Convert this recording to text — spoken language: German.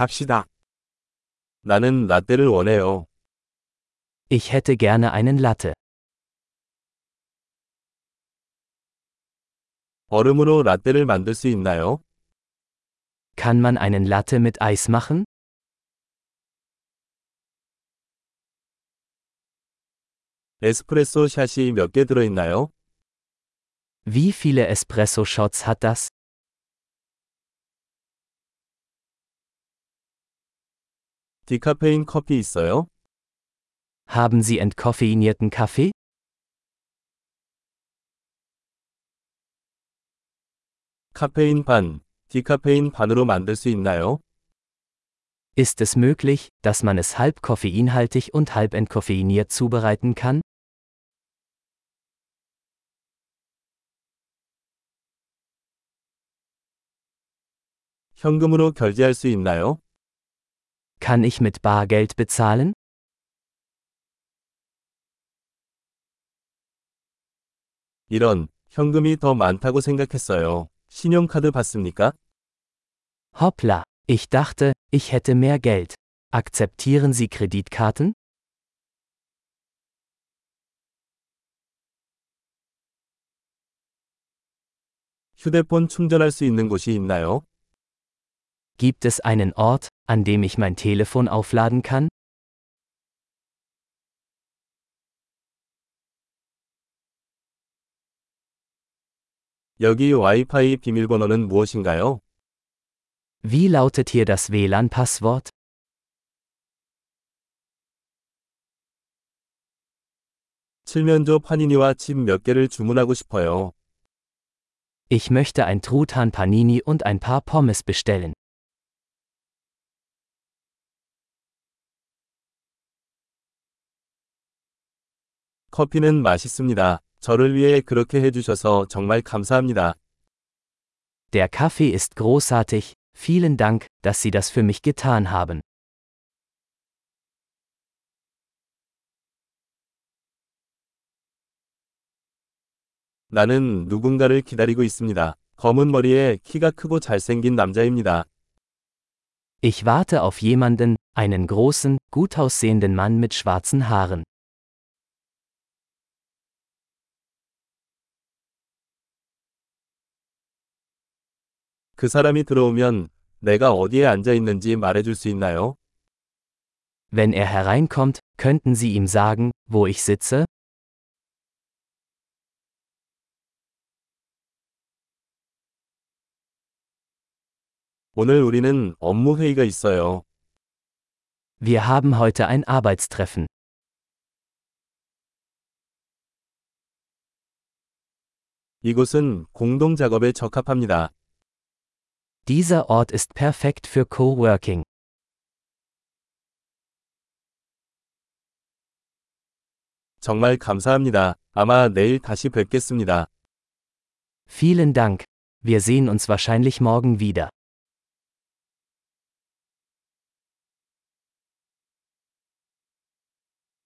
갑시다. 나는 라떼를 원해요. Ich hätte gerne einen Latte. 얼음으로 라떼를 만들 수 있나요? Kann man einen Latte mit Eis machen? 에스프레소 샷이 몇 개 들어있나요? Wie viele Espresso-Shots hat das? 디카페인 커피 있어요? Haben Sie entkoffeinierten Kaffee? 카페인 반, 디카페인 반으로 만들 수 있나요? Ist es möglich, dass man es halb koffeinhaltig und halb entkoffeiniert zubereiten kann? 현금으로 결제할 수 있나요? Kann ich mit Bargeld bezahlen? 이런, 현금이 더 많다고 생각했어요. 신용카드 받습니까? Hoppla, ich dachte, ich hätte mehr Geld. Akzeptieren Sie Kreditkarten? 휴대폰 충전할 수 있는 곳이 있나요? Gibt es einen Ort, an dem ich mein Telefon aufladen kann? 여기 와이파이 비밀번호는 무엇인가요? Wie lautet hier das WLAN-Passwort? 칠면조 파니니와 칩 몇 개를 주문하고 싶어요. Ich möchte ein Truthahn Panini und ein paar Pommes bestellen. 커피는 맛있습니다. 저를 위해 그렇게 해주셔서 정말 감사합니다. Der Kaffee ist großartig, vielen Dank, dass Sie das für mich getan haben. 나는 누군가를 기다리고 있습니다. 검은 머리에 키가 크고 잘생긴 남자입니다. Ich warte auf jemanden, einen großen, gut aussehenden Mann mit schwarzen Haaren. 그 사람이 들어오면 내가 어디에 앉아 있는지 말해줄 수 있나요? Wenn er hereinkommt, könnten Sie ihm sagen, wo ich sitze? 오늘 우리는 업무 회의가 있어요. Wir haben heute ein Arbeitstreffen. 이곳은 공동 작업에 적합합니다. Dieser Ort ist perfekt für Coworking. 정말 감사합니다. 아마 내일 다시 뵙겠습니다. Vielen Dank. Wir sehen uns wahrscheinlich morgen wieder.